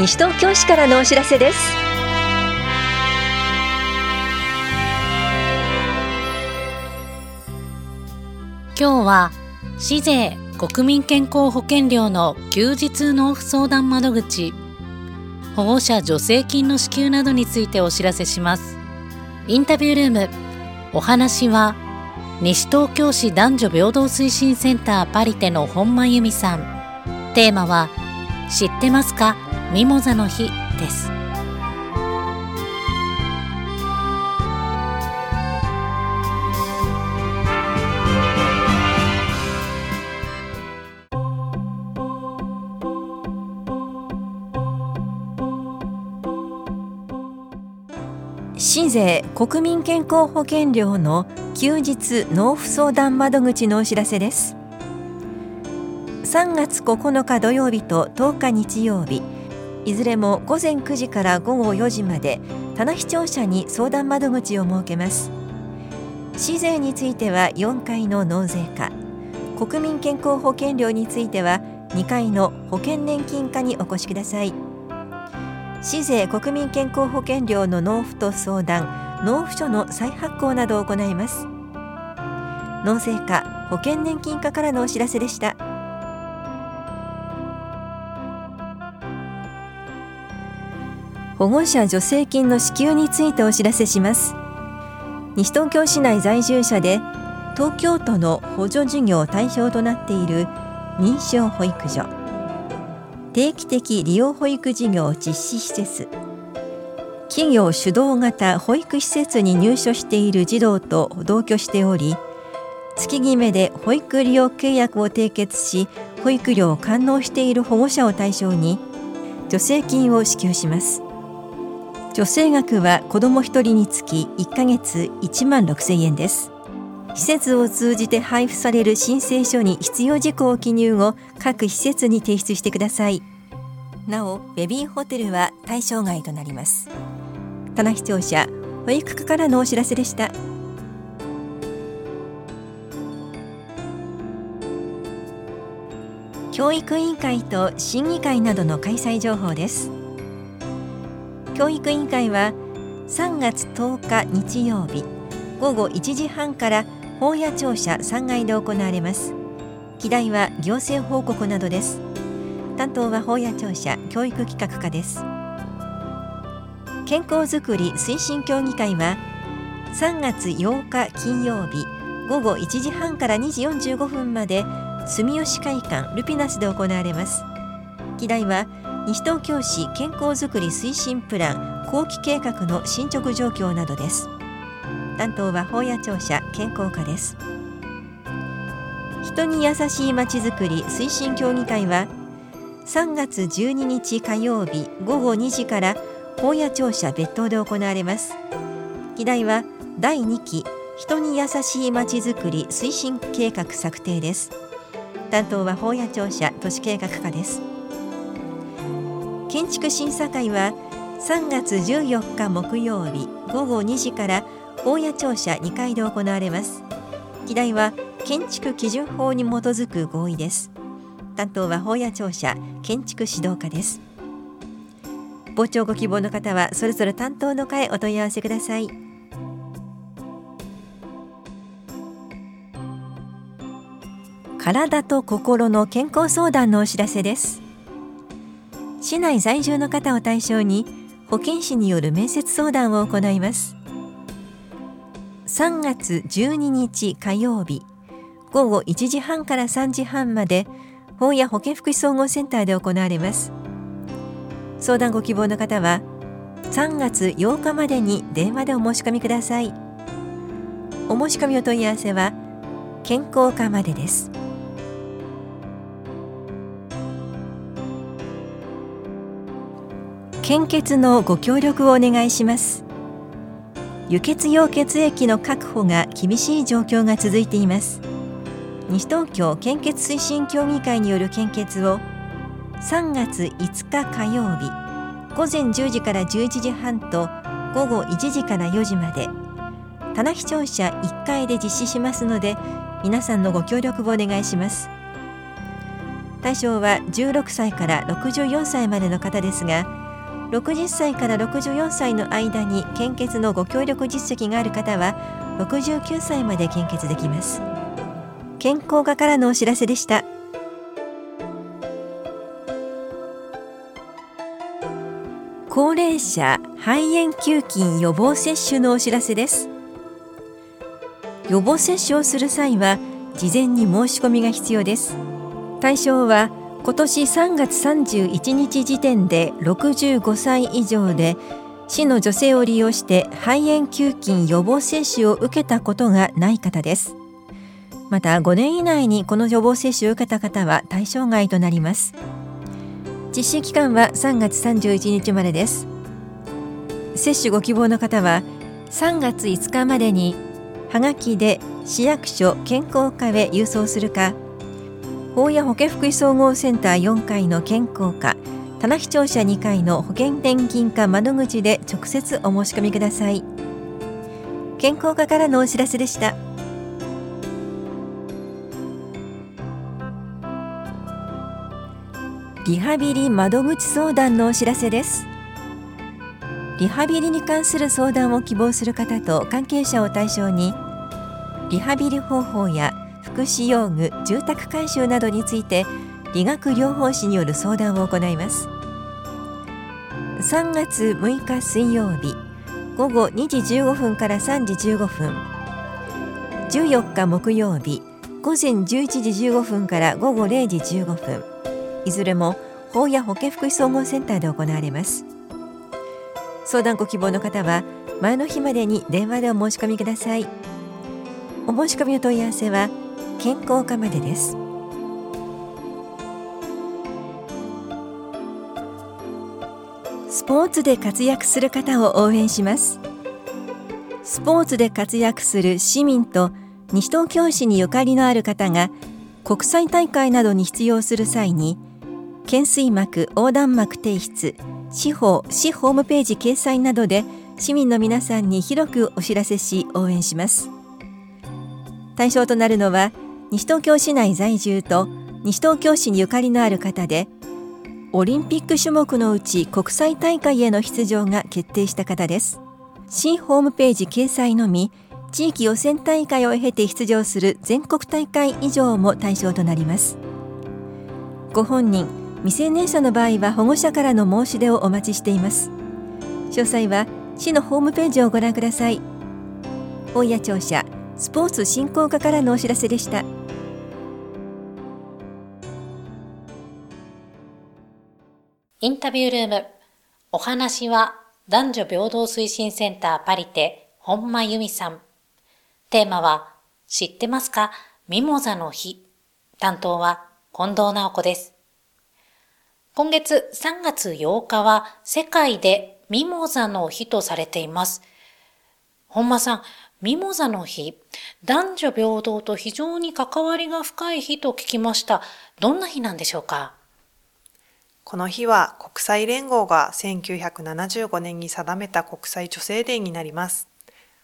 西東京市からのお知らせです。今日は市税国民健康保険料の休日納付相談窓口保護者助成金の支給などについてお知らせします。インタビュールームお話は西東京市男女平等推進センターパリテの本間由美さん。テーマは知ってますか？ミモザの日です。市税国民健康保険料の休日納付相談窓口のお知らせです。3月9日土曜日と10日日曜日。いずれも午前9時から午後4時まで棚視聴者に相談窓口を設けます。市税については4回の納税課。国民健康保険料については2回の保険年金課にお越しください。市税国民健康保険料の納付と相談納付書の再発行などを行います。納税課保険年金課からのお知らせでした。保護者助成金の支給についてお知らせします。西東京市内在住者で東京都の補助事業対象となっている認証保育所。定期的利用保育事業実施施設。企業主導型保育施設に入所している児童と同居しており月決めで保育利用契約を締結し保育料を完納している保護者を対象に助成金を支給します。助成額は子ども1人につき1ヶ月1万6千円です。施設を通じて配布される申請書に必要事項を記入後各施設に提出してください。なおベビーホテルは対象外となります。棚視聴者保育課からのお知らせでした。教育委員会と審議会などの開催情報です。教育委員会は3月10日日曜日午後1時半から法や庁舎3階で行われます。議題は行政報告などです。担当は法や庁舎教育企画課です。健康づくり推進協議会は3月8日金曜日午後1時半から2時45分まで住吉会館ルピナスで行われます。議題は西東京市健康づくり推進プラン後期計画の進捗状況などです。担当は法や庁舎健康課です。人に優しいまちづくり推進協議会は3月12日火曜日午後2時から法や庁舎別当で行われます。議題は第2期人に優しいまちづくり推進計画策定です。担当は法や庁舎都市計画課です。建築審査会は3月14日木曜日午後2時から大谷庁舎2階で行われます。議題は建築基準法に基づく合意です。担当は法屋庁舎建築指導課です。傍聴ご希望の方はそれぞれ担当の課へお問い合わせください。体と心の健康相談のお知らせです。市内在住の方を対象に保健師による面接相談を行います。3月12日火曜日午後1時半から3時半まで本屋保健福祉総合センターで行われます。相談ご希望の方は3月8日までに電話でお申し込みください。お申し込みお問い合わせは健康課までです。献血のご協力をお願いします。輸血用血液の確保が厳しい状況が続いています。西東京献血推進協議会による献血を3月5日火曜日午前10時から11時半と午後1時から4時まで棚視聴者1階で実施しますので皆さんのご協力をお願いします。対象は16歳から64歳までの方ですが60歳から64歳の間に献血のご協力実績がある方は69歳まで献血できます。健康課からのお知らせでした。高齢者肺炎球菌予防接種のお知らせです。予防接種をする際は事前に申し込みが必要です。対象は今年3月31日時点で65歳以上で市の女性を利用して肺炎球菌予防接種を受けたことがない方です。また5年以内にこの予防接種を受けた方は対象外となります。実施期間は3月31日までです。接種ご希望の方は3月5日までにはがきで市役所健康課へ郵送するか法や保健福祉総合センター4階の健康課棚視聴者2階の保険年金課窓口で直接お申し込みください。健康課からのお知らせでした。リハビリ窓口相談のお知らせです。リハビリに関する相談を希望する方と関係者を対象にリハビリ方法や福祉用具住宅改修などについて理学療法士による相談を行います。3月6日水曜日午後2時15分から3時15分。14日木曜日午前11時15分から午後0時15分。いずれも法や保健福祉総合センターで行われます。相談ご希望の方は前の日までに電話でお申し込みください。お申し込みの問い合わせは健康課までです。スポーツで活躍する方を応援します。スポーツで活躍する市民と西東京市にゆかりのある方が国際大会などに出場する際に懸垂幕横断幕提出司法市ホームページ掲載などで市民の皆さんに広くお知らせし応援します。対象となるのは西東京市内在住と西東京市にゆかりのある方でオリンピック種目のうち国際大会への出場が決定した方です。新ホームページ掲載のみ地域予選大会を経て出場する全国大会以上も対象となります。ご本人未成年者の場合は保護者からの申し出をお待ちしています。詳細は市のホームページをご覧ください。大谷庁舎スポーツ振興課からのお知らせでした。インタビュールーム。お話は男女平等推進センターパリテ本間由美さん。テーマは知ってますか？ミモザの日。担当は近藤直子です。今月3月8日は世界でミモザの日とされています。本間さん、ミモザの日、男女平等と非常に関わりが深い日と聞きました。どんな日なんでしょうか？この日は国際連合が1975年に定めた国際女性デーになります。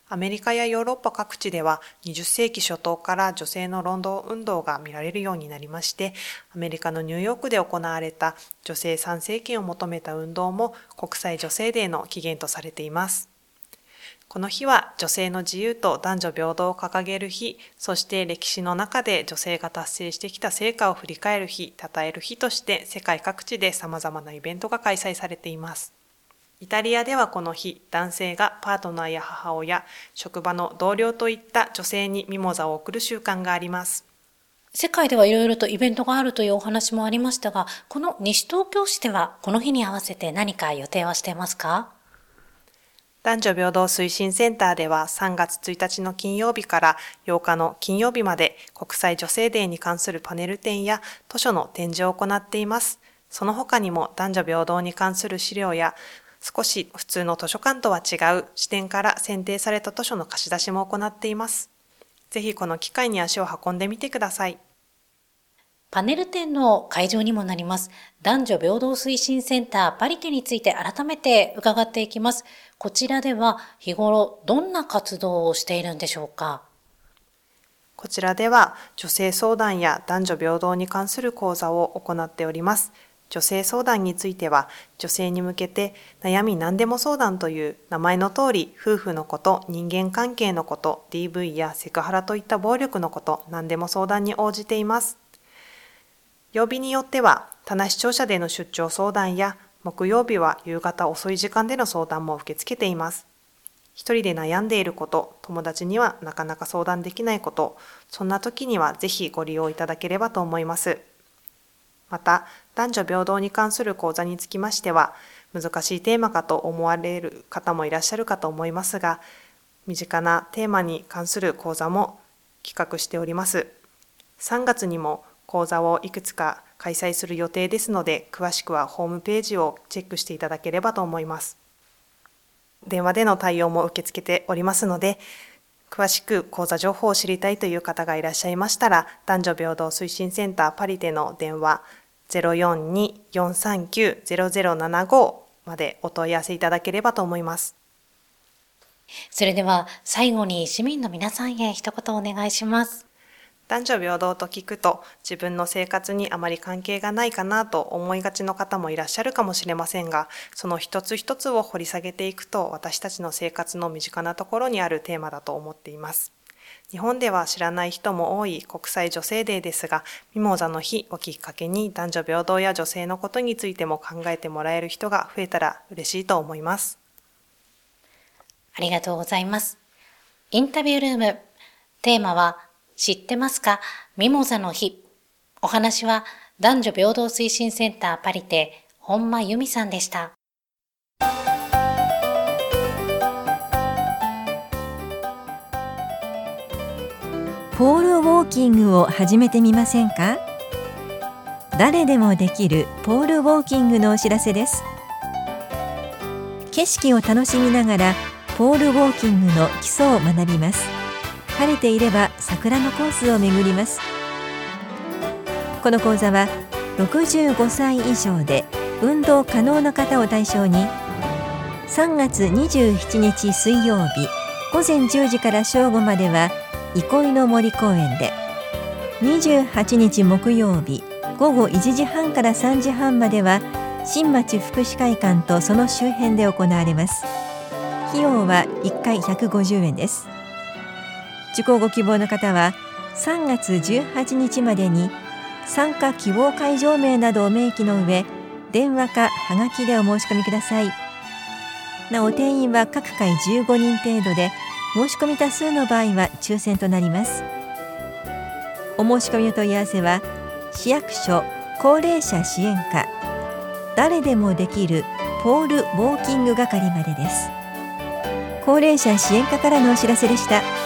アメリカやヨーロッパ各地では20世紀初頭から女性の労働運動が見られるようになりまして、アメリカのニューヨークで行われた女性参政権を求めた運動も国際女性デーの起源とされています。この日は女性の自由と男女平等を掲げる日、そして歴史の中で女性が達成してきた成果を振り返る日、称える日として世界各地で様々なイベントが開催されています。イタリアではこの日、男性がパートナーや母親、職場の同僚といった女性にミモザを贈る習慣があります。世界ではいろいろとイベントがあるというお話もありましたが、この西東京市ではこの日に合わせて何か予定はしていますか？男女平等推進センターでは3月1日の金曜日から8日の金曜日まで国際女性デーに関するパネル展や図書の展示を行っています。その他にも男女平等に関する資料や少し普通の図書館とは違う視点から選定された図書の貸し出しも行っています。ぜひこの機会に足を運んでみてください。パネル展の会場にもなります。男女平等推進センターパリテについて改めて伺っていきます。こちらでは日頃どんな活動をしているんでしょうか？ここちらでは女性相談や男女平等に関する講座を行っております。女性相談については女性に向けて悩み何でも相談という名前の通り夫婦のこと人間関係のこと DV やセクハラといった暴力のこと何でも相談に応じています曜日によっては棚視聴者での出張相談や木曜日は夕方遅い時間での相談も受け付けています。一人で悩んでいること友達にはなかなか相談できないことそんな時にはぜひご利用いただければと思います。また男女平等に関する講座につきましては難しいテーマかと思われる方もいらっしゃるかと思いますが身近なテーマに関する講座も企画しております。3月にも講座をいくつか開催する予定ですので詳しくはホームページをチェックしていただければと思います電話での対応も受け付けておりますので詳しく講座情報を知りたいという方がいらっしゃいましたら、男女平等推進センターパリテの電話042-439-0075までお問い合わせいただければと思います。それでは最後に市民の皆さんへ一言お願いします。男女平等と聞くと自分の生活にあまり関係がないかなと思いがちの方もいらっしゃるかもしれませんがその一つ一つを掘り下げていくと私たちの生活の身近なところにあるテーマだと思っています。日本では知らない人も多い国際女性デーですがミモザの日をきっかけに男女平等や女性のことについても考えてもらえる人が増えたら嬉しいと思います。ありがとうございます。インタビュールーム。テーマは知ってますか？ミモザの日。お話は男女平等推進センターパリテ本間由美さんでした。ポールウォーキングを始めてみませんか？誰でもできるポールウォーキングのお知らせです景色を楽しみながらポールウォーキングの基礎を学びます晴れていれば桜のコースを巡ります。この講座は65歳以上で運動可能な方を対象に3月27日水曜日午前10時から正午までは憩いの森公園で28日木曜日午後1時半から3時半までは新町福祉会館とその周辺で行われます。費用は1回150円です。受講ご希望の方は3月18日までに参加希望会場名などを明記の上電話かはがきでお申し込みください。なお定員は各回15人程度で申し込み多数の場合は抽選となります。お申し込みお問い合わせは市役所高齢者支援課誰でもできるポールウォーキング係までです。高齢者支援課からのお知らせでした。